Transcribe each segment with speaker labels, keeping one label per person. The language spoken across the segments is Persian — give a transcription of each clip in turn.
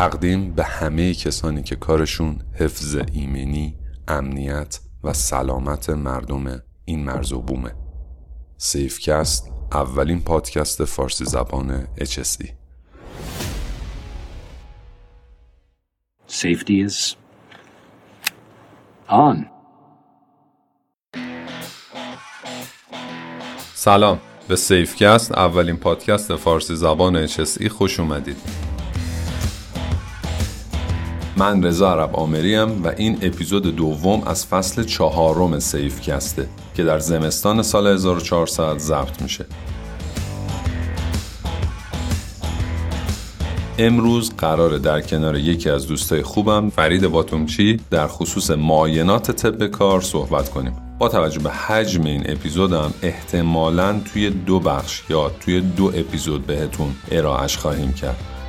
Speaker 1: تقدیم به همه کسانی که کارشون حفظ ایمنی، امنیت و سلامت مردم این مرز و بومه. SafeCast اولین پادکست فارسی زبان HSE
Speaker 2: Safety is on.
Speaker 1: سلام. به SafeCast اولین پادکست فارسی زبان HSE خوش اومدید. من رضا عرب آمریم و این اپیزود دوم از فصل چهارم سیفکسته که در زمستان سال 1400 ضبط میشه. امروز قراره در کنار یکی از دوستای خوبم فرید باتومچی در خصوص معاینات طب کار صحبت کنیم. با توجه به حجم این اپیزودم احتمالا توی دو بخش یا توی دو اپیزود بهتون ارائهش خواهیم کرد.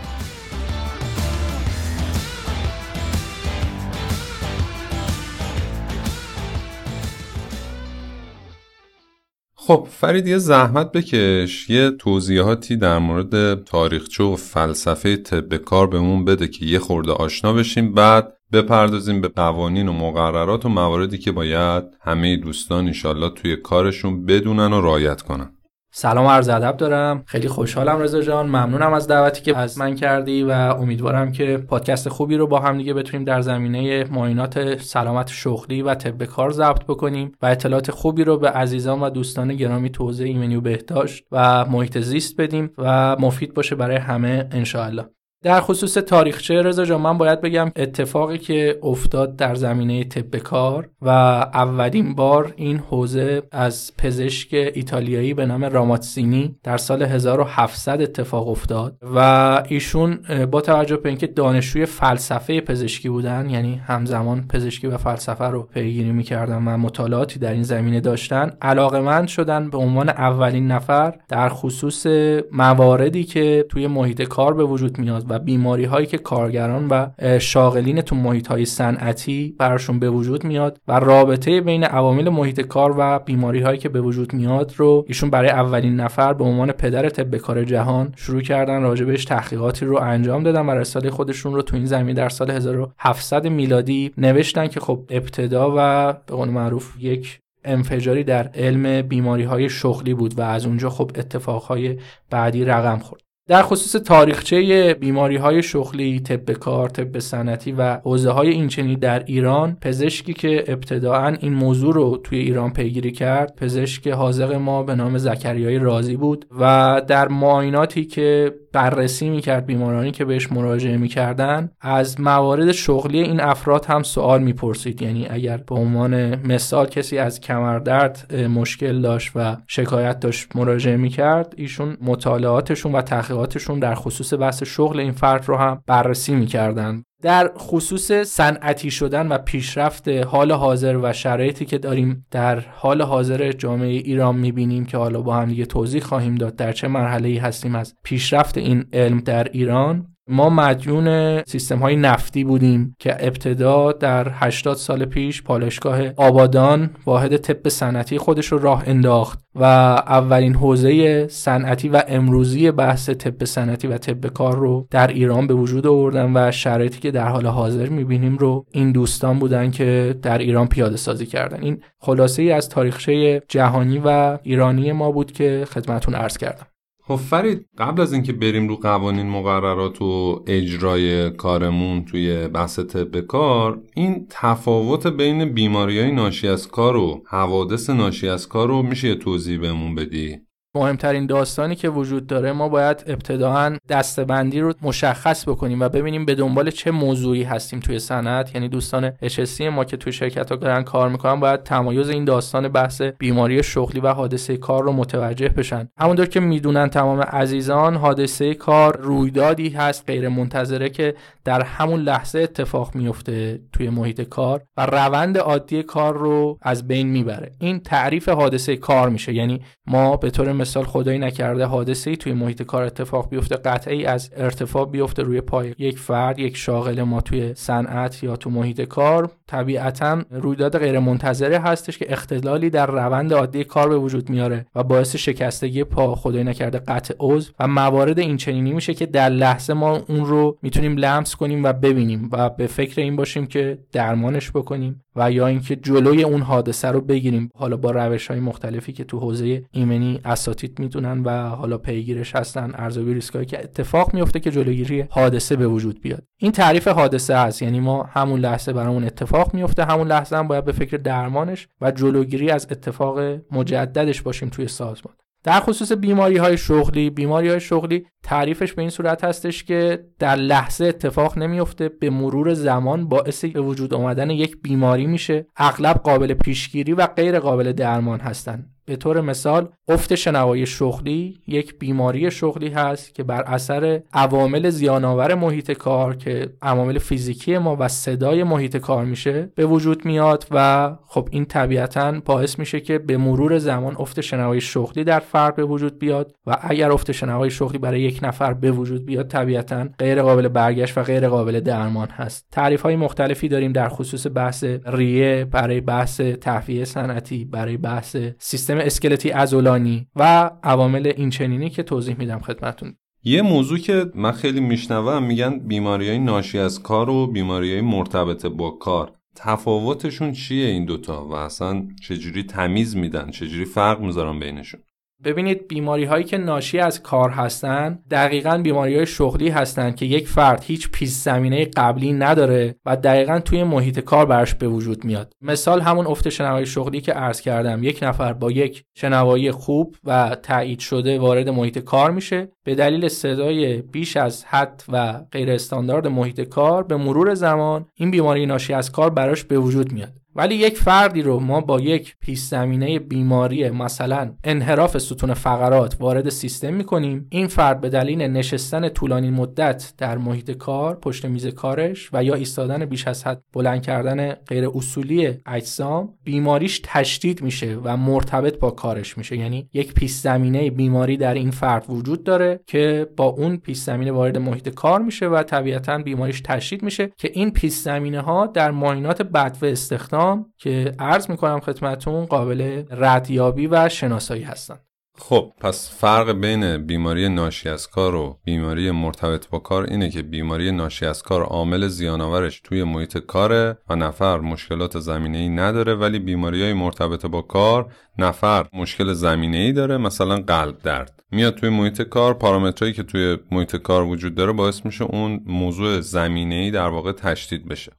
Speaker 1: خب فرید یه زحمت بکش. یه توضیحاتی در مورد تاریخچه و فلسفه طب کار بهمون بده که یه خورده آشنا بشیم. بعد بپردازیم به قوانین و مقررات و مواردی که باید همه دوستان ایشالله توی کارشون بدونن و رایت کنن.
Speaker 3: سلام عرض ادب دارم. خیلی خوشحالم رضا جان. ممنونم از دعوتی که از من کردی و امیدوارم که پادکست خوبی رو با هم دیگه بتونیم در زمینه معاینات سلامت شغلی و طب کار ضبط بکنیم و اطلاعات خوبی رو به عزیزان و دوستان گرامی توزیع ایمنی و بهداشت و محیط زیست بدیم و مفید باشه برای همه انشاءالله. در خصوص تاریخچه رضا جان من باید بگم اتفاقی که افتاد در زمینه طب کار و اولین بار این حوزه از پزشک ایتالیایی به نام راماتسینی در سال 1700 اتفاق افتاد و ایشون با توجه به اینکه دانشجوی فلسفه پزشکی بودن یعنی همزمان پزشکی و فلسفه رو پیگیری می‌کردن و مطالعاتی در این زمینه داشتن علاقمند شدن به عنوان اولین نفر در خصوص مواردی که توی محیط کار به وجود میاد و بیماری هایی که کارگران و شاغلین تو محیط های صنعتی براشون به وجود میاد و رابطه بین عوامل محیط کار و بیماری هایی که به وجود میاد رو ایشون برای اولین نفر به عنوان پدر طب کار جهان شروع کردن راجبش تحقیقاتی رو انجام دادن و رساله خودشون رو تو این زمین در سال 1700 میلادی نوشتن که خب ابتدا و به قول معروف یک انفجاری در علم بیماری های شغلی بود و از اونجا خب اتفاقهای بعدی رقم خورد. در خصوص تاریخچه بیماری های شغلی، طب کار، طب سنتی و حوزه های اینچنین در ایران پزشکی که ابتداعا این موضوع رو توی ایران پیگیری کرد پزشک حاضق ما به نام زکریای رازی بود و در معایناتی که بررسی می‌کرد بیمارانی که بهش مراجعه می‌کردن از موارد شغلی این افراد هم سوال می‌پرسید. یعنی اگر به عنوان مثال کسی از کمردرد مشکل داشت و شکایت داشت مراجعه می‌کرد ایشون مطالعاتشون و تحقیقاتشون در خصوص بحث شغل این فرد رو هم بررسی می‌کردن. در خصوص صنعتی شدن و پیشرفت حال حاضر و شرایطی که داریم در حال حاضر جامعه ایران می‌بینیم که حالا با هم دیگه توضیح خواهیم داد در چه مرحله ای هستیم از پیشرفت این علم در ایران. ما مدیون سیستم های نفتی بودیم که ابتدا در 80 سال پیش پالشگاه آبادان واحد طب صنعتی خودش رو راه انداخت و اولین حوزه صنعتی و امروزی بحث طب صنعتی و طب کار رو در ایران به وجود آوردن و شرایطی که در حال حاضر می‌بینیم رو این دوستان بودن که در ایران پیاده سازی کردن. این خلاصه ای از تاریخچه جهانی و ایرانی ما بود که خدمتون عرض کردم.
Speaker 1: خب فرید قبل از اینکه بریم رو قوانین مقررات و اجرای کارمون توی بحث طب کار این تفاوت بین بیماری های ناشی از کار و حوادث ناشی از کار رو میشه توضیح بهمون بدی؟
Speaker 3: مهمترین داستانی که وجود داره ما باید ابتداعا دستبندی رو مشخص بکنیم و ببینیم به دنبال چه موضوعی هستیم توی صنعت. یعنی دوستان HSC ما که توی شرکت ها دارن کار می‌کنن باید تمایز این داستان بحث بیماری شغلی و حادثه کار رو متوجه بشن. همونطور که می‌دونن تمام عزیزان حادثه کار رویدادی هست غیر منتظره که در همون لحظه اتفاق میفته توی محیط کار و روند عادی کار رو از بین می‌بره. این تعریف حادثه کار میشه. یعنی ما به طور مثال خدایی نکرده حادثه ای توی محیط کار اتفاق بیفته قطعی از ارتفاع بیفته روی پای یک فرد یک شاغل ما توی صنعت یا تو محیط کار. طبیعتا رویداد غیر منتظره هستش که اختلالی در روند عادی کار به وجود میاره و باعث شکستگی پا خدای نکرده قطع عضو و موارد این چنینی میشه که در لحظه ما اون رو می‌تونیم لمس کنیم و ببینیم و به فکر این باشیم که درمانش بکنیم و یا اینکه جلوی اون حادثه رو بگیریم. حالا با روش های مختلفی که تو حوزه ایمنی اساتید می‌دونن و حالا پیگیرش هستن ارزیابی ریسکایی که اتفاق میفته که جلوگیری حادثه به وجود بیاد. این تعریف حادثه است یعنی ما همون لحظه برامون اتفاق میفته همون لحظه هم باید به فکر درمانش و جلوگیری از اتفاق مجددش باشیم توی سازمان. در خصوص بیماری های شغلی بیماری های شغلی تعریفش به این صورت هستش که در لحظه اتفاق نمیفته به مرور زمان باعث به وجود آمدن یک بیماری میشه. اغلب قابل پیشگیری و غیر قابل درمان هستند به طور مثال افت شنوایی شغلی یک بیماری شغلی هست که بر اثر عوامل زیانآور محیط کار که عوامل فیزیکی ما و صدای محیط کار میشه به وجود میاد و خب این طبیعتا باعث میشه که به مرور زمان افت شنوایی شغلی در فرد به وجود بیاد و اگر افت شنوایی شغلی برای یک نفر به وجود بیاد طبیعتا غیر قابل برگشت و غیر قابل درمان هست. تعریف های مختلفی داریم در خصوص بحث ریه برای بحث تهویه صنعتی برای بحث سیستم اسکلتی ازولانی و عوامل اینچنینی که توضیح میدم خدمتون
Speaker 1: یه موضوع که من خیلی میشنوم میگن بیماری های ناشی از کار و بیماری های مرتبط با کار. تفاوتشون چیه این دوتا؟ و اصلا چجوری تمیز میدن؟ چجوری فرق می‌ذارن بینشون؟
Speaker 3: ببینید بیماری هایی که ناشی از کار هستند دقیقا بیماری های شغلی هستند که یک فرد هیچ پیش زمینه قبلی نداره و دقیقا توی محیط کار برش به وجود میاد. مثال همون افت شنوایی شغلی که عرض کردم. یک نفر با یک شنوایی خوب و تایید شده وارد محیط کار میشه. به دلیل صدای بیش از حد و غیر استاندارد محیط کار به مرور زمان این بیماری ناشی از کار براش به وجود میاد. ولی یک فردی رو ما با یک پیش زمینه بیماری مثلا انحراف ستون فقرات وارد سیستم می‌کنیم این فرد به دلیل نشستن طولانی مدت در محیط کار پشت میز کارش و یا ایستادن بیش از حد بلند کردن غیر اصولی اجسام بیماریش تشدید میشه و مرتبط با کارش میشه. یعنی یک پیش زمینه بیماری در این فرد وجود داره که با اون پیش زمینه وارد محیط کار میشه و طبیعتا بیماریش تشدید میشه که این پیش زمینه ها در معاینات بدو استخدام که عرض می‌کنم خدمتون قابل ردیابی و شناسایی هستند
Speaker 1: خب پس فرق بین بیماری ناشی از کار و بیماری مرتبط با کار اینه که بیماری ناشی از کار عامل زیانآورش توی محیط کاره و نفر مشکلات زمینه ای نداره ولی بیماری های مرتبط با کار نفر مشکل زمینه ای داره مثلا قلب درد. میاد توی محیط کار پارامترهایی که توی محیط کار وجود داره باعث میشه اون موضوع زمینه ای در واقع تشدید بشه.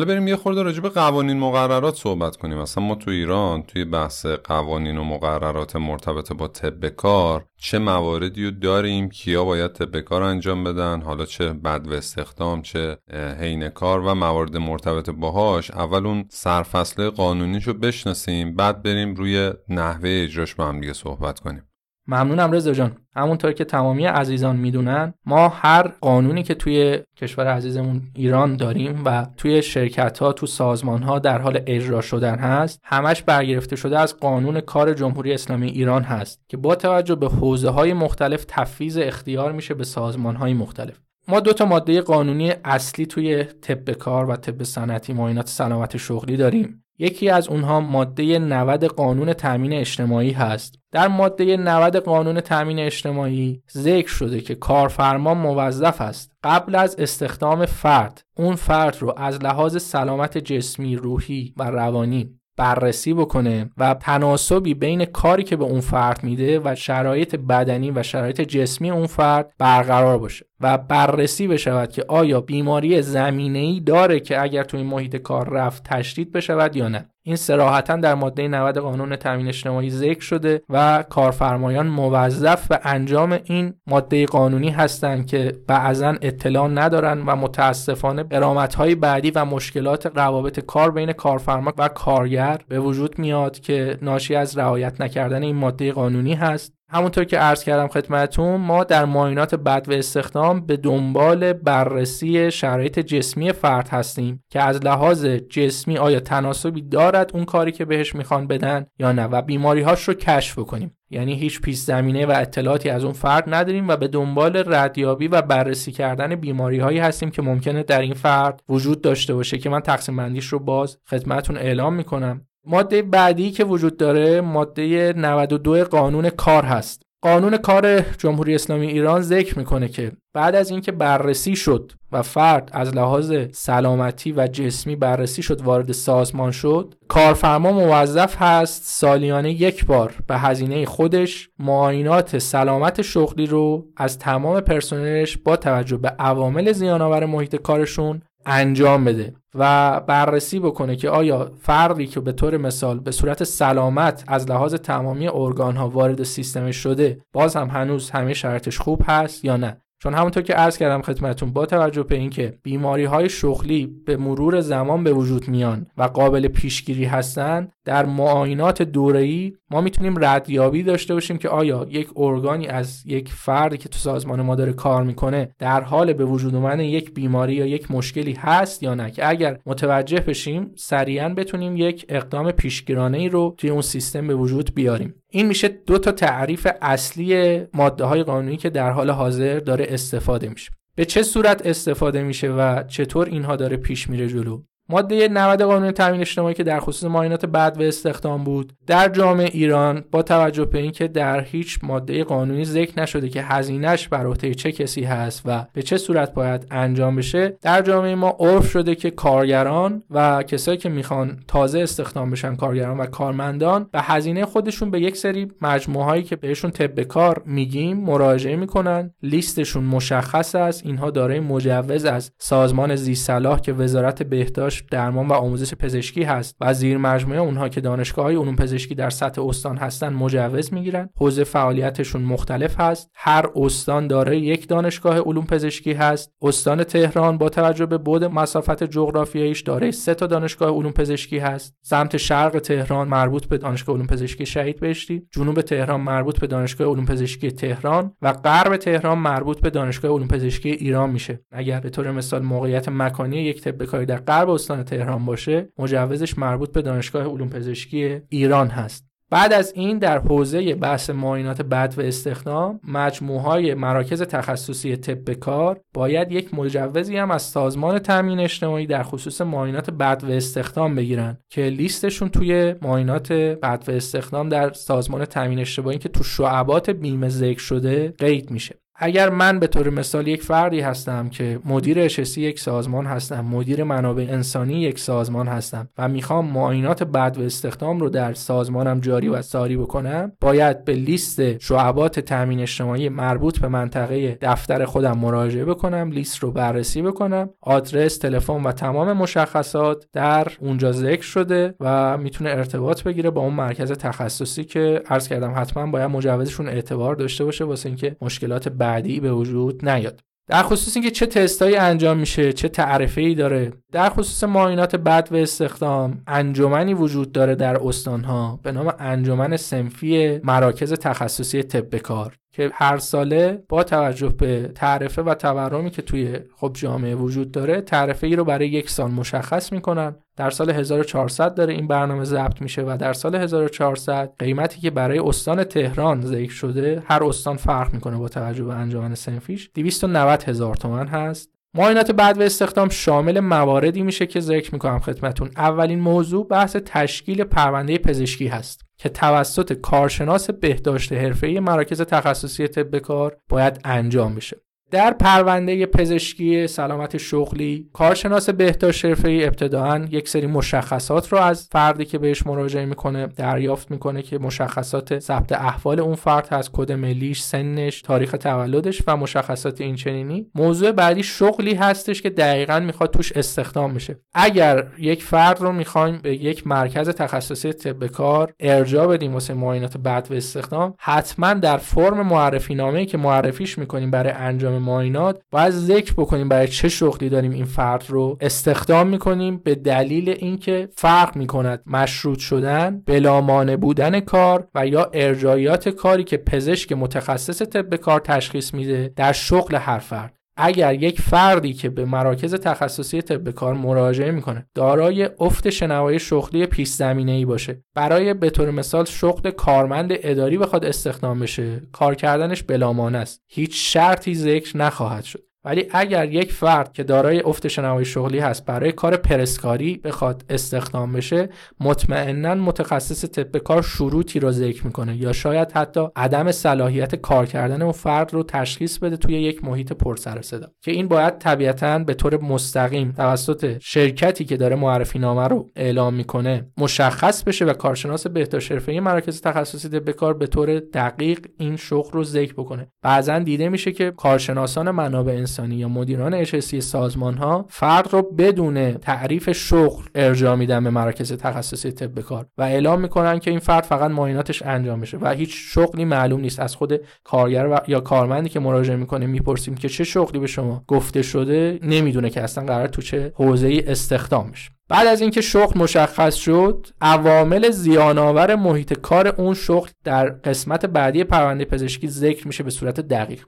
Speaker 1: حالا بریم یه خورده راجع به قوانین مقررات صحبت کنیم. مثلا ما تو ایران توی بحث قوانین و مقررات مرتبط با طب کار چه مواردی رو داریم؟ کیا باید طب کار انجام بدن؟ حالا چه بد و استخدام چه حین کار و موارد مرتبط باهاش؟ اول اون سرفصله قانونیشو بشناسیم بعد بریم روی نحوه اجراش با هم دیگه صحبت کنیم.
Speaker 3: ممنونم رضا جان. همونطور که تمامی عزیزان می‌دونن ما هر قانونی که توی کشور عزیزمون ایران داریم و توی شرکت ها تو سازمان ها در حال اجرا شدن هست همش برگرفته شده از قانون کار جمهوری اسلامی ایران هست که با توجه به حوزه های مختلف تفویض اختیار میشه به سازمان های مختلف. ما دو تا ماده قانونی اصلی توی طب کار و طب صنعتی معاینات سلامت شغلی داریم. یکی از اونها ماده 90 قانون تامین اجتماعی هست. در ماده 90 قانون تامین اجتماعی ذکر شده که کارفرما موظف است. قبل از استخدام فرد اون فرد رو از لحاظ سلامت جسمی، روحی و روانی بررسی بکنه و تناسبی بین کاری که به اون فرد میده و شرایط بدنی و شرایط جسمی اون فرد برقرار باشه و بررسی بشود که آیا بیماری زمینه ای داره که اگر توی محیط کار رفت تشدید بشود یا نه. این سراحتا در ماده 90 قانون تامین اجتماعی ذکر شده و کارفرمایان موظف به انجام این ماده قانونی هستند که بعضا اطلاع ندارن و متاسفانه برآمدهای بعدی و مشکلات روابط کار بین کارفرما و کارگر به وجود میاد که ناشی از رعایت نکردن این ماده قانونی هست. همونطور که عرض کردم خدمتون ما در معاینات بد و استخدام به دنبال بررسی شرایط جسمی فرد هستیم که از لحاظ جسمی آیا تناسبی دارد اون کاری که بهش می‌خوان بدن یا نه و بیماری هاش رو کشف کنیم یعنی هیچ پیش زمینه و اطلاعاتی از اون فرد نداریم و به دنبال ردیابی و بررسی کردن بیماری هایی هستیم که ممکنه در این فرد وجود داشته باشه که من تقسیم بندیش رو باز خدمتون اعلام می‌کنم. ماده بعدی که وجود داره ماده 92 قانون کار هست. قانون کار جمهوری اسلامی ایران ذکر می‌کنه که بعد از اینکه بررسی شد و فرد از لحاظ سلامتی و جسمی بررسی شد وارد سازمان شد کارفرما موظف هست سالیانه یک بار به هزینه خودش معاینات سلامت شغلی رو از تمام پرسنلش با توجه به عوامل زیانآور محیط کارشون انجام بده و بررسی بکنه که آیا فردی که به طور مثال به صورت سلامت از لحاظ تمامی ارگان ها وارد سیستم شده باز هم هنوز همه شرطش خوب هست یا نه؟ چون همونطور که عرض کردم خدمتون با توجه به اینکه بیماری های شغلی به مرور زمان به وجود میان و قابل پیشگیری هستند در معاینات دوره‌ای ما می‌تونیم ردیابی داشته باشیم که آیا یک ارگانی از یک فردی که تو سازمان ما داره کار می‌کنه در حال به وجود اومدن یک بیماری یا یک مشکلی هست یا نه؟ که اگر متوجه بشیم سریعا بتونیم یک اقدام پیشگیرانه ای رو توی اون سیستم به وجود بیاریم. این میشه دو تا تعریف اصلی ماده های قانونی که در حال حاضر داره استفاده میشه. به چه صورت استفاده میشه و چطور اینها داره پیش میره جلو؟ ماده 90 قانون تامین اجتماعی که در خصوص معاینات بد و استخدام بود در جامعه ایران با توجه به اینکه در هیچ ماده قانونی ذکر نشده که هزینهش بر عهده چه کسی هست و به چه صورت باید انجام بشه در جامعه ما عرف شده که کارگران و کسایی که می‌خوان تازه استخدام بشن کارگران و کارمندان به هزینه خودشون به یک سری مجموعه هایی که بهشون طب کار میگیم مراجعه می‌کنن لیستشون مشخص است اینها دارای مجوز از سازمان زیست که وزارت بهداشت درمان و آموزش پزشکی هست و زیر مجموعه اونها که دانشگاه های علوم پزشکی در سطح استان هستن مجوز می‌گیرن. حوزه فعالیتشون مختلف هست. هر استان داره یک دانشگاه علوم پزشکی هست. استان تهران با توجه به بعد مسافت جغرافیاییش داره سه تا دانشگاه علوم پزشکی هست. سمت شرق تهران مربوط به دانشگاه علوم پزشکی شهید بهشتی جنوب تهران مربوط به دانشگاه علوم پزشکی تهران و غرب تهران مربوط به دانشگاه علوم پزشکی ایران میشه. اگر به طور مثال موقعیت مکانی یک طب کاری در غرب استان تهران باشه مجوزش مربوط به دانشگاه علوم پزشکی ایران هست. بعد از این در حوزه بحث معاینات بد و استخدام مجموعه های مراکز تخصصی طب کار باید یک مجوزی هم از سازمان تامین اجتماعی در خصوص معاینات بد و استخدام بگیرن که لیستشون توی معاینات بد و استخدام در سازمان تامین اجتماعی که تو شعبات بیمه ذکر شده قید میشه. اگر من به طور مثال یک فردی هستم که مدیر اشسی یک سازمان هستم مدیر منابع انسانی یک سازمان هستم و می‌خوام معاینات بد و استخدام رو در سازمانم جاری و ساری بکنم باید به لیست شعبات تامین اجتماعی مربوط به منطقه دفتر خودم مراجعه بکنم لیست رو بررسی بکنم آدرس تلفن و تمام مشخصات در اونجا ذکر شده و می‌تونه ارتباط بگیره با اون مرکز تخصصی که عرض کردم حتما باید مجوزشون اعتبار داشته باشه واسه اینکه مشکلات بعدی به وجود نیاد. در خصوص اینکه چه تستایی انجام میشه چه تعرفه ای داره. در خصوص معاینات بد و استخدام انجمنی وجود داره در استانها. به نام انجمن سنفی مراکز تخصصی طب کار. که هر ساله با توجه به تعرفه و تورمی که توی خب جامعه وجود داره تعرفه ای رو برای یک سال مشخص می‌کنن. در سال 1400 داره این برنامه ضبط میشه و در سال 1400 قیمتی که برای استان تهران ذکر شده هر استان فرق می‌کنه با توجه به انجمن سنفیش. 290 هزار تومن هست. معاینات بعد و استخدام شامل مواردی میشه که ذکر می‌کنم خدمتون. اولین موضوع بحث تشکیل پرونده پزشکی هست. که توسط کارشناس بهداشت حرفه‌ای مراکز تخصصی طب کار باید انجام بشه. در پرونده پزشکی سلامت شغلی کارشناس بهداشت حرفه‌ای ابتداعا یک سری مشخصات رو از فردی که بهش مراجعه می‌کنه دریافت می‌کنه که مشخصات ثبت احوال اون فرد هست کد ملیش سنش تاریخ تولدش و مشخصات این چنینی. موضوع بعدی شغلی هستش که دقیقا می‌خواد توش استخدام بشه. اگر یک فرد رو می‌خوایم به یک مرکز تخصصی طب کار ارجاع بدیم واسه معاینات بعد و استخدام حتما در فرم معرفی نامه که معرفیش می‌کنیم برای انجام معاینات باید ذکر بکنیم برای چه شغلی داریم این فرد رو استخدام می‌کنیم به دلیل اینکه فرق می‌کند مشروط شدن بلامانه بودن کار و یا ارجایات کاری که پزشک متخصص طب کار تشخیص میده در شغل هر فرد. اگر یک فردی که به مراکز تخصصی طب کار مراجعه می‌کنه دارای افت شنوایی شغلی پیش زمینه ای باشه برای به طور مثال شغل کارمند اداری بخواد استخدام بشه کار کردنش بلامانه است هیچ شرطی ذکر نخواهد شد. ولی اگر یک فرد که دارای افت شنوایی شغلی هست برای کار پرسکاری بخواد استخدام بشه مطمئنا متخصص طب کار شروطی رو ذکر می‌کنه یا شاید حتی عدم صلاحیت کار کردن اون فرد رو تشخیص بده توی یک محیط پر سر صدا. که این باید طبیعتا به طور مستقیم توسط شرکتی که داره معرفی نامه رو اعلام می‌کنه مشخص بشه و کارشناس بهداشت حرفه‌ای مراکز تخصصی طب کار به طور دقیق این شغل رو ذکر بکنه. بعضا دیده میشه که کارشناسان منابع انسانی یا مدیران اچسی سازمان ها فرد رو بدون تعریف شغل ارجاع میدن به مراکز تخصصی طب کار و اعلام می‌کنن که این فرد فقط معایناتش انجام بشه و هیچ شغلی معلوم نیست. از خود کارگر و یا کارمندی که مراجعه می‌کنه می‌پرسیم که چه شغلی به شما گفته شده نمی‌دونه که اصلا قرار تو چه حوزه ای استخدام بشه. بعد از اینکه شغل مشخص شد عوامل زیانآور محیط کار اون شغل در قسمت بعدی پرونده پزشکی ذکر میشه به صورت دقیق.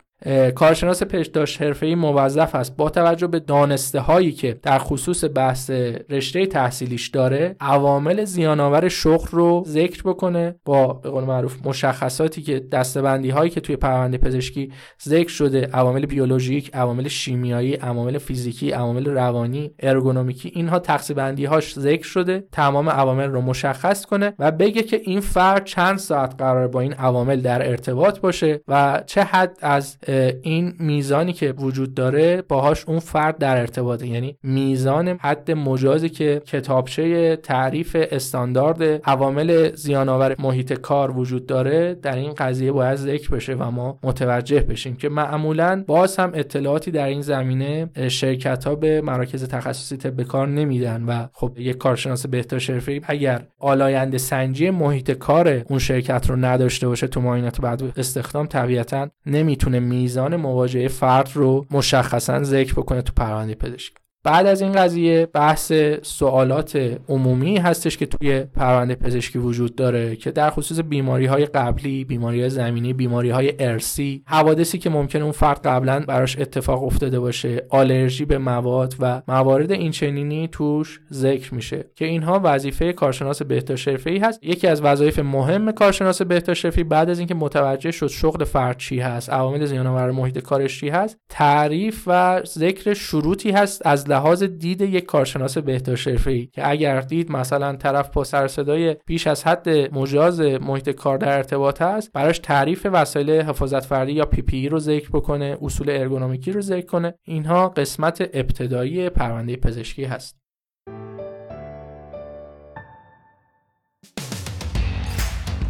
Speaker 3: کارشناس پشتداشت حرفه‌ای موظف است. با توجه به دانسته هایی که در خصوص بحث رشته تحصیلیش داره عوامل زیانآور شغل رو ذکر بکنه با به قول معروف مشخصاتی که دستبندی هایی که توی پرونده پزشکی ذکر شده عوامل بیولوژیک عوامل شیمیایی عوامل فیزیکی عوامل روانی ارگونومیکی اینها تقسیم بندی هاش ذکر شده تمام عوامل رو مشخص کنه و بگه که این فرد چند ساعت قرار با این عوامل در ارتباط باشه و چه حد از این میزانی که وجود داره باهاش اون فرد در ارتباطه. یعنی میزان حد مجازی که کتابچه تعریف استاندارد عوامل زیانآور محیط کار وجود داره در این قضیه باید ذکر بشه و ما متوجه بشیم که معمولا باز هم اطلاعاتی در این زمینه شرکت ها به مراکز تخصصی طب کار نمیدن و خب یک کارشناس بهداشت حرفه‌ای اگر آلاینده سنجی محیط کار اون شرکت رو نداشته باشه تو معاینات بعد استخدام طبیعتا نمی‌تونه میزان مواجهه فرد رو مشخصا ذکر بکنه تو پرونده پزشکی. بعد از این قضیه بحث سوالات عمومی هستش که توی پرونده پزشکی وجود داره که در خصوص بیماری های قبلی بیماری های زمینی بیماری های ارسی حوادثی که ممکنه اون فرد قبلا براش اتفاق افتاده باشه آلرژی به مواد و موارد این چنینی توش ذکر میشه که اینها وظیفه کارشناس بهداشت حرفه‌ای هست. یکی از وظایف مهم کارشناس بهداشت حرفه‌ای بعد از اینکه متوجه شد شغل فرد چی هست عوامل زیان‌آور محیط کارش چی هست تعریف و ذکر شروطی هست از لحاظ دید یک کارشناس بهداشت حرفه‌ای که اگر دید مثلا طرف با سر و صدای بیش از حد مجاز محیط کار در ارتباط است براش تعریف وسایل حفاظت فردی یا PPE رو ذکر بکنه اصول ارگونومیکی رو ذکر کنه. اینها قسمت ابتدایی پرونده پزشکی هست.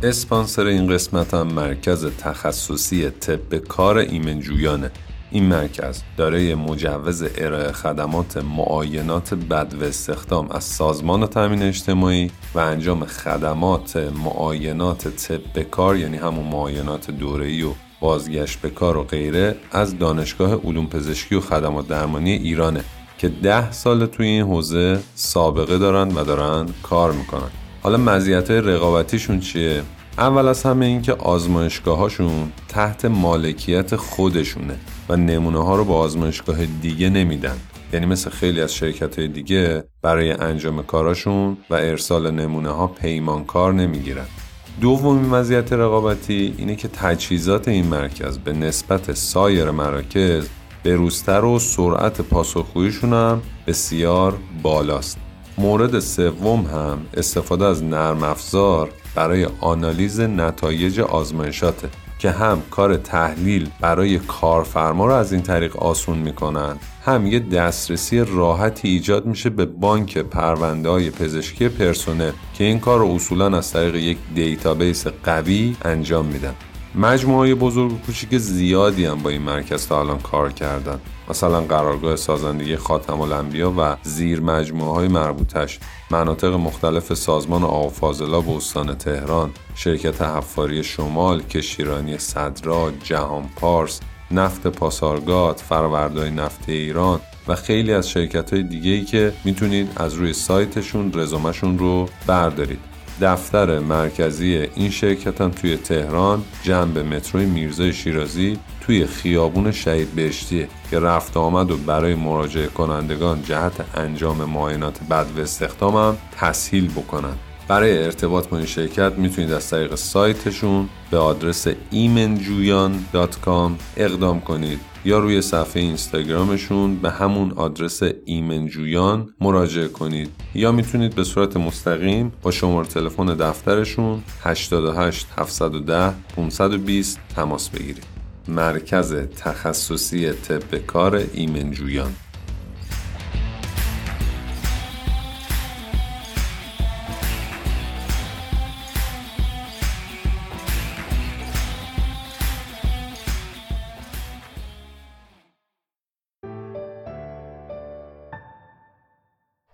Speaker 1: اسپانسر این قسمت هم مرکز تخصصی طب کار ایمنجویانه. این مرکز دارای مجوز ارائه خدمات معاینات بد و استخدام از سازمان تامین اجتماعی و انجام خدمات معاینات طب کار یعنی همون معاینات دوره‌ای و بازگشت به کار و غیره از دانشگاه علوم پزشکی و خدمات درمانی ایرانه که ده سال توی این حوزه سابقه دارن و دارن کار می‌کنن حالا مزیت رقابتیشون چیه؟ اول از همه این که آزمایشگاه هاشون تحت مالکیت خودشونه و نمونه ها رو با آزمایشگاه دیگه نمیدن. یعنی مثل خیلی از شرکت های دیگه برای انجام کاراشون و ارسال نمونه ها پیمانکار نمی‌گیرن. دومین مزیت رقابتی اینه که تجهیزات این مرکز به نسبت سایر مراکز بروزتر و سرعت پاسخگوییشون هم بسیار بالاست. مورد سوم هم استفاده از نرم افزار برای آنالیز نتایج آزمایشاته. که هم کار تحلیل برای کارفرما رو از این طریق آسون می‌کنن هم یه دسترسی راحتی ایجاد میشه به بانک پرونده های پزشکی پرسنل که این کار رو اصولا از طریق یک database قوی انجام میدن. مجموعه بزرگ و کوچیک زیادی هم با این مرکز تا الان کار کردن. مثلا قرارگاه سازندگی خاتم الانبیا و زیر مجموعه های مربوطش. مناطق مختلف سازمان آب و فاضلاب استان تهران شرکت حفاری شمال کشتیرانی صدرا جهان پارس نفت پاسارگاد فروردهای نفت ایران و خیلی از شرکت های دیگه ای که می‌تونید از روی سایتشون رزومشون رو بردارید. دفتر مرکزی این شرکت هم توی تهران جنب متروی میرزای شیرازی توی خیابون شهید بهشتیه که رفت آمد و برای مراجعه کنندگان جهت انجام معاینات بد و استخدام هم تسهیل بکنن. برای ارتباط با این شرکت می‌تونید از طریق سایتشون به آدرس ایمنجویان.com اقدام کنید یا روی صفحه اینستاگرامشون به همون آدرس ایمنجویان مراجعه کنید. یا می‌تونید به صورت مستقیم با شماره تلفن دفترشون 887 710 520 تماس بگیرید. مرکز تخصصی طب کار ایمنجویان.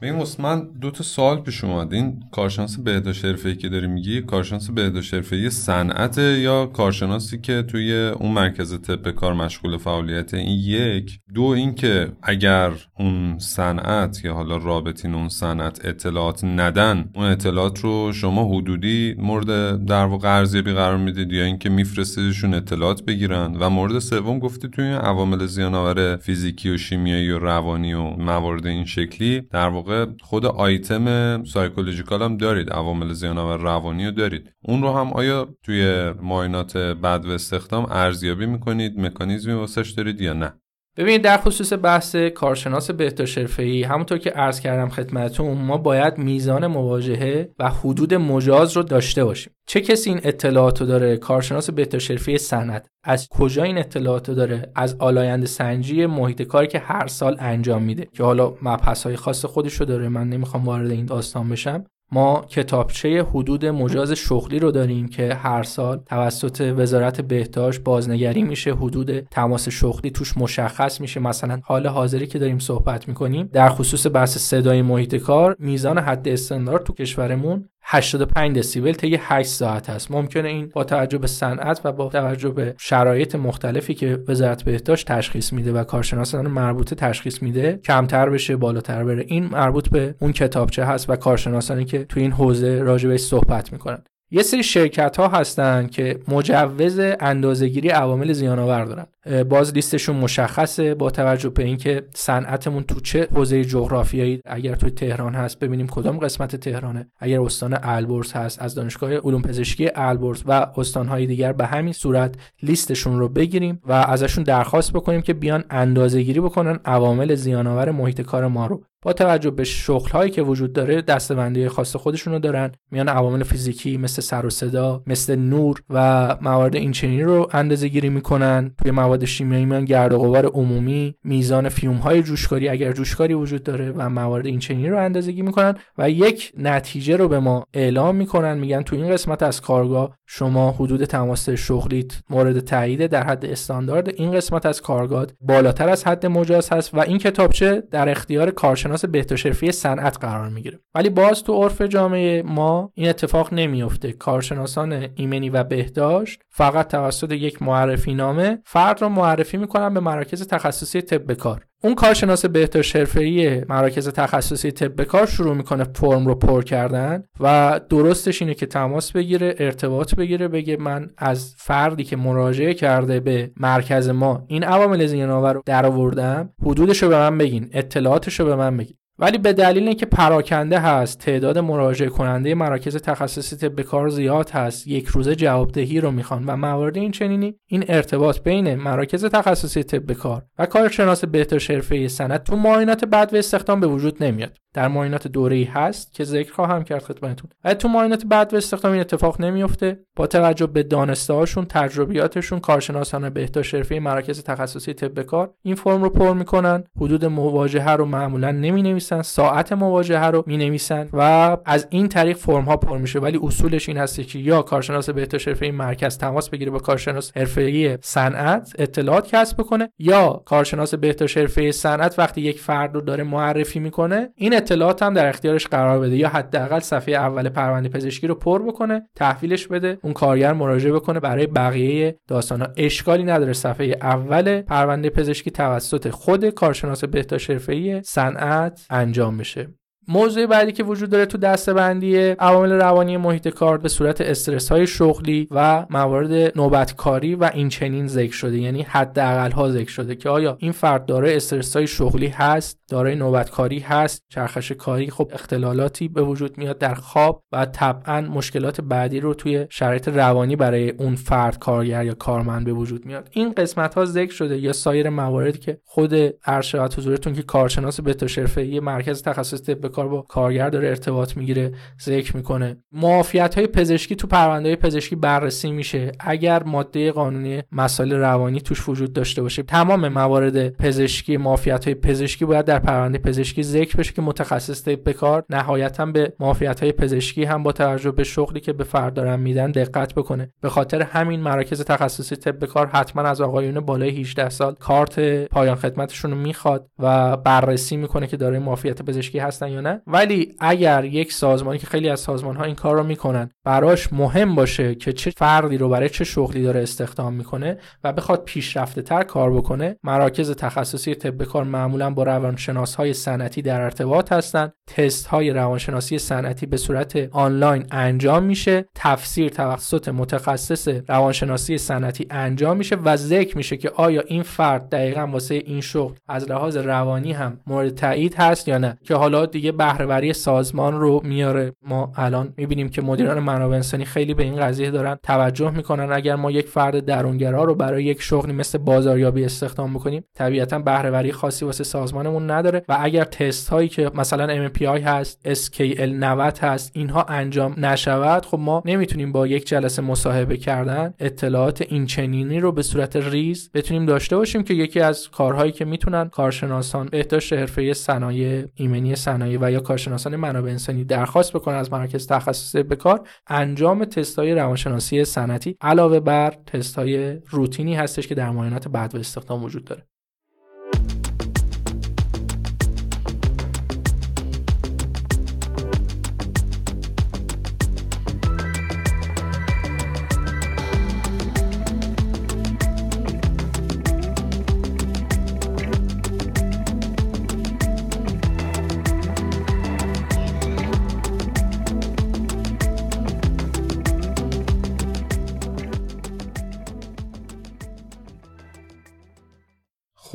Speaker 1: ببین من دو تا سوال پیش اومد. این کارشناس بهداشت حرفه‌ای که داری میگی کارشناس بهداشت حرفه‌ای صنعت یا کارشناسی که توی اون مرکز طب کار مشغول فعالیت این یک؟ دو اینکه اگر اون صنعت یا حالا رابطین اون صنعت اطلاعات ندن اون اطلاعات رو شما حدودی مورد در واقع ارزیابی قرار می‌دید یا اینکه میفرستیدشون اطلاعات بگیرن؟ و مورد سوم گفتی توی عوامل زیانآور فیزیکی و شیمیایی و روانی و موارد این شکلی در واقع خود آیتم psychological هم دارید عوامل زیانآور روانی رو دارید. اون رو هم آیا توی معاینات بدو استخدام ارزیابی می‌کنید مکانیزمی واسش دارید یا نه؟
Speaker 3: ببینید در خصوص بحث کارشناس بهداشت حرفه‌ای همونطور که عرض کردم خدمتتون ما باید میزان مواجهه و حدود مجاز رو داشته باشیم. چه کسی این اطلاعات رو داره؟ کارشناس بهداشت حرفه‌ای صنعت. از کجا این اطلاعات رو داره؟ از آلاینده سنجی محیط کاری که هر سال انجام میده. که حالا مبحث های خاص خودش رو داره من نمی‌خوام وارد این داستان بشم. ما کتابچه حدود مجاز شغلی رو داریم که هر سال توسط وزارت بهداشت بازنگری میشه حدود تماس شغلی توش مشخص میشه. مثلا حال حاضری که داریم صحبت می‌کنیم در خصوص بحث صدای محیط کار میزان حد استاندارد تو کشورمون 85 دسیبل طی 8 ساعت هست ممکنه این با توجه به صنعت و با توجه به شرایط مختلفی که وزارت بهداشت تشخیص میده و کارشناسان مربوطه تشخیص میده کمتر بشه بالاتر بره. این مربوط به اون کتابچه هست و کارشناسانی که تو این حوزه راجبش صحبت می‌کنن. یه سری شرکت ها هستن که مجوز اندازهگیری عوامل زیان آور دارن باز لیستشون مشخصه با توجه به اینکه صنعتمون تو چه حوزه جغرافیایی. اگر توی تهران هست ببینیم کدام قسمت تهرانه. اگر استان البرز هست از دانشگاه علوم پزشکی البرز و استانهای دیگر به همین صورت لیستشون رو بگیریم و ازشون درخواست بکنیم که بیان اندازهگیری بکنن عوامل زیان آور محیط کار ما رو. با توجه به شغل هایی که وجود داره دستبندی خاص خودشون رو دارن. میان عوامل فیزیکی مثل سر و صدا مثل نور و موارد اینچنینی رو اندازه گیری می‌کنن. توی مواد شیمیایی میان گرد و غبار عمومی میزان فیوم های جوشکاری اگر جوشکاری وجود داره و موارد اینچنینی رو اندازه گیری می‌کنن و یک نتیجه رو به ما اعلام می‌کنن. میگن تو این قسمت از کارگاه شما حدود تماس شغلیت مورد تایید در حد استاندارد این قسمت از کارگاه بالاتر از حد مجاز هست و این کتابچه در اختیار کارشناس بهداشت صنعت قرار می‌گیره. ولی باز تو عرف جامعه ما این اتفاق نمیفته کارشناسان ایمنی و بهداشت فقط توسط یک معرفی نامه فرد را معرفی می‌کنن به مراکز تخصصی طب کار. اون کارشناس بهداشت حرفه‌ای مراکز تخصصی طب کار شروع می‌کنه فرم رو پر کردن و درستش اینه که تماس بگیره ارتباط بگیره بگه من از فردی که مراجعه کرده به مرکز ما این عوامل زیان‌آور رو درآوردم حدودش رو به من بگین اطلاعاتش رو به من بگین. ولی به دلیل اینکه پراکنده هست تعداد مراجعه کننده مراکز تخصصی طب کار زیاد هست یک روزه جوابدهی رو می‌خوان و موارد این چنینی این ارتباط بین مراکز تخصصی طب کار و کارشناس بهداشت حرفه‌ای سند تو معاینات بعد و استخدام به وجود نمیاد. در معاینات دوره‌ای هست که ذکر خواهم کرد خدمتتون. و تو معاینات بعد و استخدام این اتفاق نمیفته با توجه به دانسته هاشون تجربیاتشون کارشناسان بهداشت حرفه‌ای مراکز تخصصی طب کار این فرم رو پر می‌کنن. حدود مواجهه رو معمولا نمی نویسن ساعت مواجهه رو می نویسن و از این طریق فرم ها پر میشه. ولی اصولش این هست که یا کارشناس بهداشت حرفه‌ای مرکز تماس بگیره با کارشناس حرفه‌ای صنعت اطلاعات کسب بکنه یا کارشناس بهداشت حرفه‌ای صنعت وقتی یک فرد رو داره معرفی می‌کنه این اطلاعات هم در اختیارش قرار بده. یا حداقل صفحه اول پرونده پزشکی رو پر بکنه تحویلش بده اون کارگر مراجعه بکنه. برای بقیه داستانا اشکالی نداره. صفحه اول پرونده پزشکی توسط خود کارشناس بهداشت حرفه‌ای صنعت انجام بشه. موضوع بعدی که وجود داره تو دستبندی عوامل روانی محیط کار به صورت استرس های شغلی و موارد نوبتکاری و این چنین ذکر شده یعنی حداقل ها ذکر شده که آیا این فرد دارای استرس های شغلی هست؟ دارای نوبتکاری هست چرخش کاری خب اختلالاتی به وجود میاد در خواب و طبعا مشکلات بعدی رو توی شرایط روانی برای اون فرد کارگر یا کارمند به وجود میاد. این قسمت ها ذکر شده یا سایر مواردی که خود ارشد حضورتون که کارشناس بهداشت مرکز تخصص طب کار با کارگر داره ارتباط می‌گیره ذکر می‌کنه. معافیت های پزشکی تو پرونده پزشکی بررسی میشه. اگر ماده قانونی مسائل روانی توش وجود داشته باشه تمام موارد پزشکی معافیت های پزشکی باید در پرونده پزشکی ذکر بشه که متخصص طب کار نهایتا به معافیت پزشکی هم با توجه به شغلی که به فرد دارن میدن دقت بکنه. به خاطر همین مراکز تخصصی طب کار حتما از آقایون بالای 18 سال کارت پایان خدمتشون رو می‌خواد و بررسی می‌کنه که دارای معافیت پزشکی هستن یا نه. ولی اگر یک سازمانی که خیلی از سازمان ها این کار رو می‌کنن براش مهم باشه که چه فردی رو برای چه شغلی داره استخدام می‌کنه و بخواد پیشرفته تر کار بکنه مراکز تخصصی طب کار معمولا با روانشناس های صنعتی در ارتباط هستن تست های روانشناسی صنعتی به صورت آنلاین انجام میشه. تفسیر توسط متخصص روانشناسی صنعتی انجام میشه و ذکر میشه که آیا این فرد دقیقا واسه این شغل از لحاظ روانی هم مورد تایید هست یا نه؟ که حالا دیگه بهرهوری سازمان رو میاره. ما الان می‌بینیم که مدیران منابع انسانی خیلی به این قضیه دارن توجه می‌کنن. اگر ما یک فرد درونگرا رو برای یک شغلی مثل بازاریابی استخدام بکنیم طبیعتا بهرهوری خاصی واسه سازمانمون نداره و اگر تست هایی که مثلا MPI هست SKL 90 هست اینها انجام نشود خب ما نمی‌تونیم با یک جلسه مصاحبه کردن اطلاعات این چنینی رو به صورت ریز بتونیم داشته باشیم که یکی از کارهایی که می‌تونن کارشناسان بهداشت حرفه صنایع ایمنی صنایع و یا کارشناسان منابع انسانی درخواست بکنن از مراکز تخصصی به کار انجام تستای روانشناسی صنعتی علاوه بر تستای روتینی هستش که در معاینات بعد و استخدام وجود داره.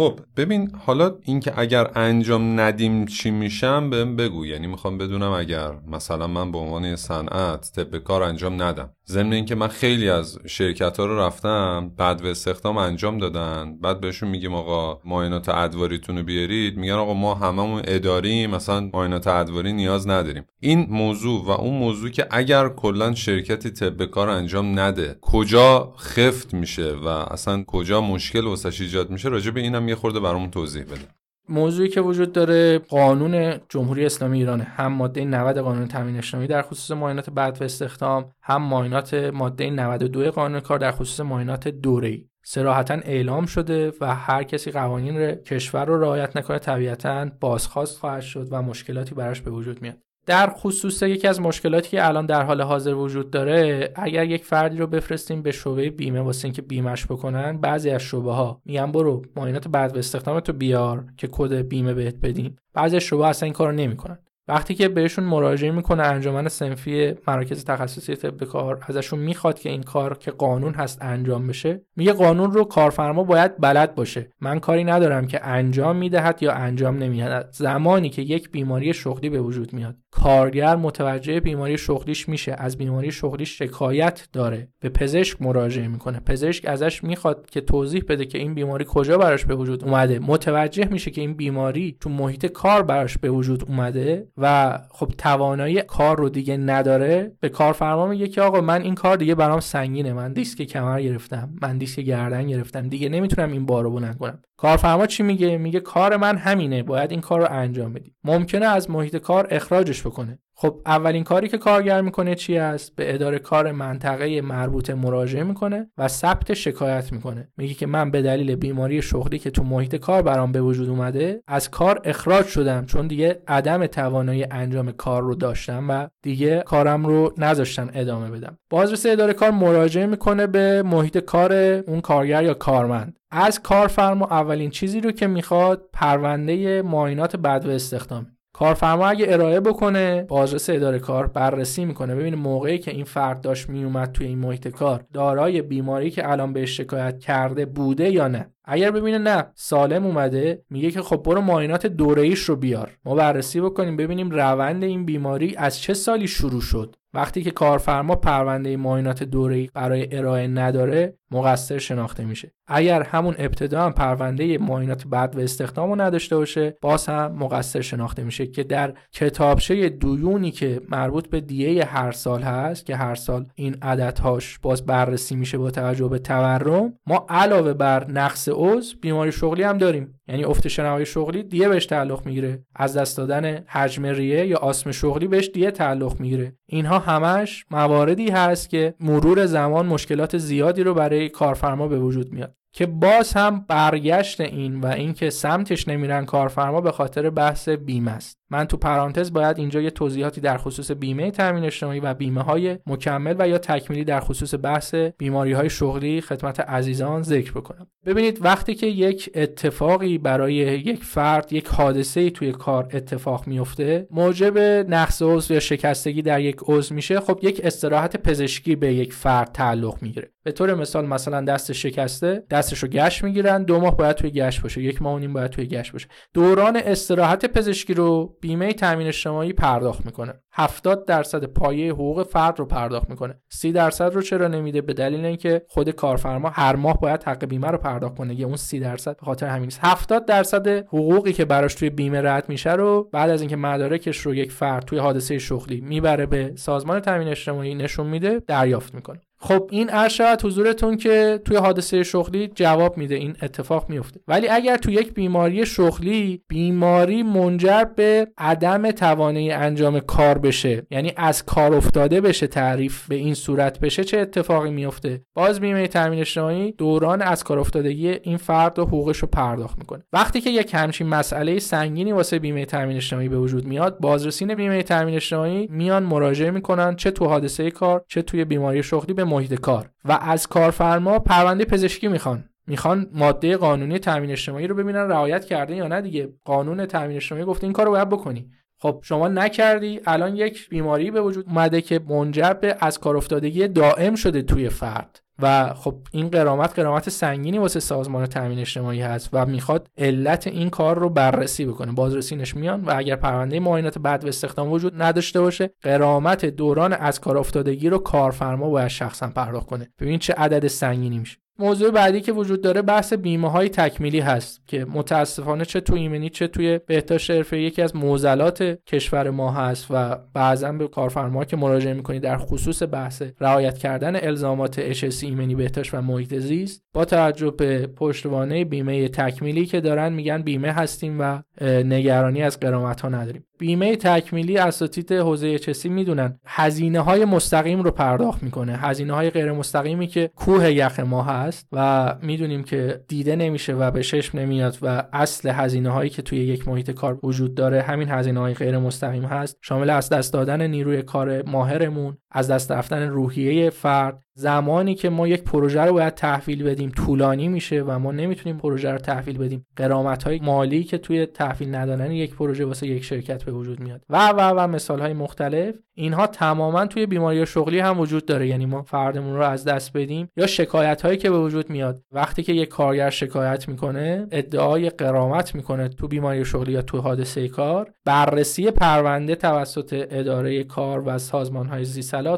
Speaker 1: خب ببین حالا اینکه اگر انجام ندیم چی میشم بهم بگو. یعنی می‌خوام بدونم اگر مثلا من به عنوان صنعت طب کار انجام ندم. ضمن اینکه من خیلی از شرکت ها رو رفتم بعد به استخدام انجام دادن بعد بهشون میگیم آقا معاینات ادواریتون رو بیارید. میگن آقا ما هممون اداری مثلا معاینات ادواری نیاز نداریم. این موضوع و اون موضوع که اگر کلا شرکتی طب کار انجام نده کجا خفت میشه و اصلا کجا مشکل واسش ایجاد میشه راجع به اینم یه خورده برامون توضیح بده.
Speaker 3: موضوعی که وجود داره قانون جمهوری اسلامی ایران هم ماده 90 قانون تامین اجتماعی در خصوص معاینات بعد و استخدام هم معاینات ماده 92 قانون کار در خصوص معاینات دوره‌ای. سراحتا اعلام شده و هر کسی قوانین کشور رو رعایت نکنه طبیعتا بازخواست خواهد شد و مشکلاتی براش به وجود میاد. در خصوص یکی از مشکلاتی که الان در حال حاضر وجود داره اگر یک فردی رو بفرستیم به شعبه بیمه واسه اینکه بیمش بکنن بعضی از شعبه ها میگن برو معاینات بعد به استخدام تو بیار که کد بیمه بهت بدیم. بعضی از شعبه اصلا این کارو نمی‌کنن. وقتی که بهشون مراجعه می‌کنه انجمن سنفی مراکز تخصصی طب کار ازشون می‌خواد که این کار که قانون هست انجام بشه میگه قانون رو کارفرما باید بلد باشه. من کاری ندارم که انجام می‌دهد یا انجام نمی‌دهد. زمانی که یک بیماری شغلی به وجود میاد. کارگر متوجه بیماری شغلیش میشه. از بیماری شغلیش شکایت داره. به پزشک مراجعه می‌کنه. پزشک ازش می‌خواد که توضیح بده که این بیماری کجا براش به وجود اومده. متوجه میشه که این بیماری تو محیط کار براش به وجود اومده و خب توانایی کار رو دیگه نداره. به کارفرما میگه که آقا من این کار دیگه برام سنگینه. من دیسک کمر گرفتم. من دیسک گردن گرفتم. دیگه نمی‌تونم این بارو بلند کنم. کارفرما چی میگه؟ میگه کار من همینه. باید این کار رو انجام بدی. ممکنه از محیط کار اخراجش بکنه. خب اولین کاری که کارگر می‌کنه چی است؟ به اداره کار منطقه مربوط مراجعه می‌کنه و ثبت شکایت می‌کنه. میگه که من به دلیل بیماری شغلی که تو محیط کار برام به وجود اومده از کار اخراج شدم چون دیگه عدم توانایی انجام کار رو داشتم و دیگه کارم رو نذاشتم ادامه بدم. بازرس اداره کار مراجعه می‌کنه به محیط کار اون کارگر یا کارمند. از کارفرما اولین چیزی رو که می‌خواد پرونده معاینات بد و استخدام. کارفرما اگه ارائه بکنه بازرس اداره کار بررسی می‌کنه. ببینه موقعی که این فرد داشت میومد توی این محیط کار دارای بیماری که الان بهش شکایت کرده بوده یا نه؟ اگر ببینه نه سالم اومده میگه که خب برو معاینات دوره رو بیار. ما بررسی بکنیم ببینیم روند این بیماری از چه سالی شروع شد. وقتی که کارفرما پرونده معاینات دوره‌ای برای ارائه نداره مقصر شناخته میشه. اگر همون ابتدا هم پرونده معاینات بعد و استخدام رو نداشته باشه باز هم مقصر شناخته میشه که در کتابچه دویونی که مربوط به دیه هر سال هست که هر سال این عددهاش باز بررسی میشه با توجه به تورم ما علاوه بر نقص عضو بیماری شغلی هم داریم. یعنی افت شنوایی شغلی دیه بهش تعلق می‌گیره. از دست دادن حجم ریه یا آسم شغلی بهش دیه تعلق می‌گیره. اینها همش مواردی هست که مرور زمان مشکلات زیادی رو برای کارفرما به وجود میاد. که باز هم برگشت این و اینکه سمتش نمیرن کارفرما به خاطر بحث بیمه است. من تو پرانتز باید اینجا یه توضیحاتی در خصوص بیمه تامین اجتماعی و بیمه های مکمل و یا تکمیلی در خصوص بحث بیماری های شغلی خدمت عزیزان ذکر بکنم. ببینید وقتی که یک اتفاقی برای یک فرد یک حادثه توی کار اتفاق میفته موجب نقص عضو یا شکستگی در یک عضو میشه خب یک استراحت پزشکی به یک فرد تعلق می‌گیره. به طور مثال مثلا دست شکسته دستشو گشت می‌گیرن دو ماه باید توی گشت باشه یک ماه و باید توی گشت باشه. دوران استراحت پزشکی رو بیمه تامین اجتماعی پرداخت می‌کنه. 70 درصد پایه حقوق فرد رو پرداخت می‌کنه. 30 درصد رو چرا نمیده؟ به دلیل اینکه خود کارفرما هر ماه باید حق بیمه رو پرداخت کنه. یه اون 30 درصد به خاطر همین 70 درصد حقوقی که براش توی بیمه رد میشه رو بعد از اینکه مدارکش رو یک فرد توی حادثه شغلی می‌بره به سازمان تامین اجتماعی نشون میده دریافت می‌کنه. خب این ارشد حضورتون که توی حادثه شغلی جواب میده این اتفاق میفته ولی اگر توی یک بیماری شغلی بیماری منجر به عدم توانایی انجام کار بشه یعنی از کار افتاده بشه تعریف به این صورت بشه چه اتفاقی میفته باز بیمه تامین اجتماعی دوران از کار افتادگی این فرد و حقوقش رو پرداخت می‌کنه. وقتی که یک همچین مسئله سنگینی واسه بیمه تامین اجتماعی به وجود میاد بازرسین بیمه تامین اجتماعی میان مراجعه می‌کنن چه تو حادثه کار چه توی بیماری شغلی به محیط کار و از کارفرما پرونده پزشکی می‌خوان. می‌خوان ماده قانونی تامین اجتماعی رو ببینن رعایت کرده یا نه دیگه. قانون تامین اجتماعی گفته این کارو باید بکنی. خب شما نکردی الان یک بیماری به وجود اومده که منجر به از کار افتادگی دائم شده توی فرد. و خب این قرامت قرامت سنگینی واسه سازمان تامین اجتماعی هست و می‌خواد علت این کار رو بررسی بکنه. بازرسینش میان و اگر پرونده معاینات بعد و استخدام وجود نداشته باشه قرامت دوران از کار افتادگی رو کارفرما باید شخصا پرداخت کنه. ببین چه عدد سنگینی میشه. موضوع بعدی که وجود داره بحث بیمه های تکمیلی هست که متاسفانه چه تو ایمنی چه توی بهداشت حرفه یکی از معضلات کشور ما هست و بعضا به کارفرما که مراجعه می‌کنی در خصوص بحث رعایت کردن الزامات HSC ایمنی بهداشت و محیط زیست با توجه به پشتوانه بیمه تکمیلی که دارن میگن بیمه هستیم و نگرانی از قرامت ها نداریم. بیمه تکمیلی اساتید حوزه HSC می‌دونن. هزینه های مستقیم رو پرداخت می‌کنه. هزینه های غیر مستقیمی که کوه یخ ما هست. و می‌دونیم که دیده نمیشه و به چشم نمیاد و اصل هزینه هایی که توی یک محیط کار وجود داره همین هزینه های غیر مستقیم هست. شامل از دست دادن نیروی کار ماهرمون از دست رفتن روحیه فرد زمانی که ما یک پروژه رو باید تحویل بدیم طولانی میشه و ما نمی‌تونیم پروژه رو تحویل بدیم. قرامت های مالی که توی تحویل ندادن یک پروژه واسه یک شرکت به وجود میاد. و و و مثال های مختلف اینها تماما توی بیماری شغلی هم وجود داره. یعنی ما فردمون رو از دست بدیم یا شکایت هایی که به وجود میاد. وقتی که یک کارگر شکایت می‌کنه ادعای قرامت می‌کنه تو بیماری شغلی یا تو حادثه کار. بررسی پرونده توسط اداره کار و سازمان های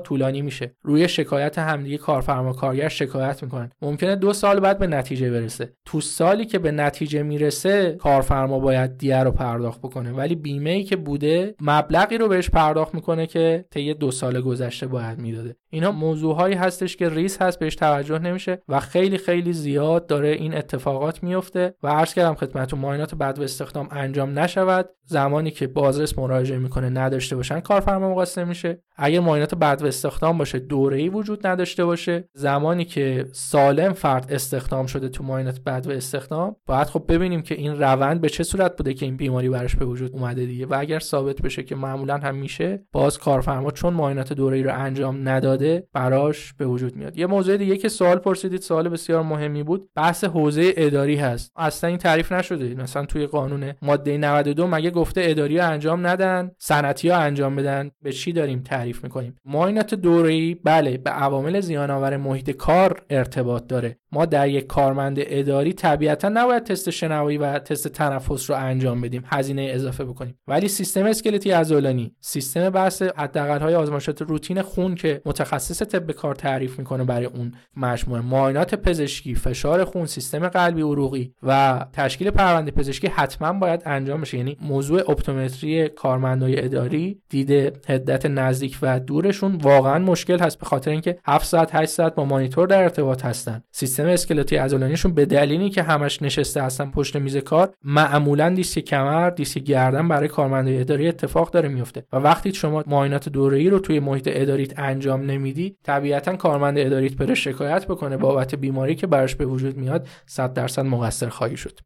Speaker 3: طولانی میشه. روی شکایت همدیگه کارفرما کارگر شکایت می‌کنن. ممکنه دو سال بعد به نتیجه برسه. تو سالی که به نتیجه می‌رسه کارفرما باید دیه رو پرداخت بکنه. ولی بیمه ای که بوده مبلغی رو بهش پرداخت می‌کنه که طی دو سال گذشته باید می‌داده. اینا موضوعهایی هستش که ریس هست بهش توجه نمیشه و خیلی خیلی زیاد داره این اتفاقات میفته و عرض کردم خدمتتون معاینات بعد و استخدام انجام نشود. زمانی که بازرس مراجعه می‌کنه نداشته باشن کارفرما مقصر میشه. اگر معاینات بعد و استخدام باشه دوره ای وجود نداشته باشه. زمانی که سالم فرد استخدام شده تو معاینات بعد و استخدام باید خب ببینیم که این روند به چه صورت بوده که این بیماری براش به وجود اومده دیگه. و اگر ثابت بشه که معمولا هم میشه باز کارفرما چون معاینات دوره ای رو انجام نداده براش به وجود میاد. یه موضوع دیگه که سوال پرسیدید سوال بسیار مهمی بود. بحث حوزه اداری هست. اصلا این تعریف نشده. مثلا توی قانون ماده 92 مگه گفته اداری رو انجام ندن صنعتی ها انجام بدن. به چی داریم تعریف می‌کنیم؟ معاینات دوره‌ای بله به عوامل زیان آور محیط کار ارتباط داره. ما در یک کارمند اداری طبیعتا نباید تست شنوایی و تست تنفس رو انجام بدیم. هزینه اضافه بکنیم. ولی سیستم اسکلتی عضلانی سیستم بحث حداقل های آزمایشات روتین خون که متخصص طب کار تعریف می‌کنه برای اون مجموعه. معاینات پزشکی فشار خون سیستم قلبی عروقی و تشکیل پرونده پزشکی حتما باید انجام بشه. یعنی موضوع اپتومتری کارمندای اداری دید حدت نزدیک و دورشون واقعا مشکل هست به خاطر اینکه 7 ساعت 8 ساعت با مانیتور در ارتباط هستن. سیستم اسکلتی عضلانیشون به دلیلی که همش نشسته هستن پشت میز کار معمولا دیسک کمر دیسک گردن برای کارمندای اداری اتفاق داره میفته. و وقتی شما معاینات دوره‌ای رو توی محیط اداریت انجام نمیدی طبیعتا کارمند اداریت بره شکایت بکنه بابت بیماری که براش به وجود میاد 100 درصد مقصر خواهی شد.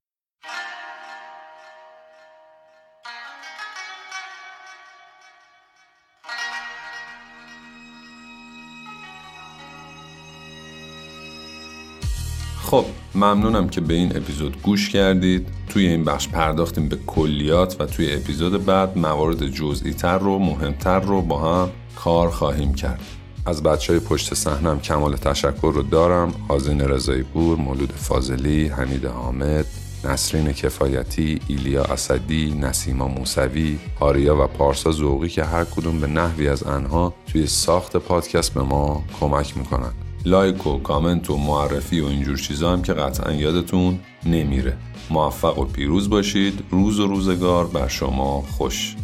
Speaker 1: خب ممنونم که به این اپیزود گوش کردید. توی این بخش پرداختیم به کلیات و توی اپیزود بعد موارد جزئی تر رو مهمتر رو با هم کار خواهیم کرد. از بچه های پشت صحنم کمال تشکر رو دارم. آزین رضایی پور، مولود فاضلی، حمید حامد، نسرین کفایتی، ایلیا اسدی، نسیما موسوی، آریا و پارسا زوقی که هر کدوم به نحوی از انها توی ساخت پادکست به ما کمک می‌کنن. لایک و کامنت و معرفی و اینجور چیزا هم که قطعا یادتون نمیره. موفق و پیروز باشید. روز و روزگار بر شما خوش.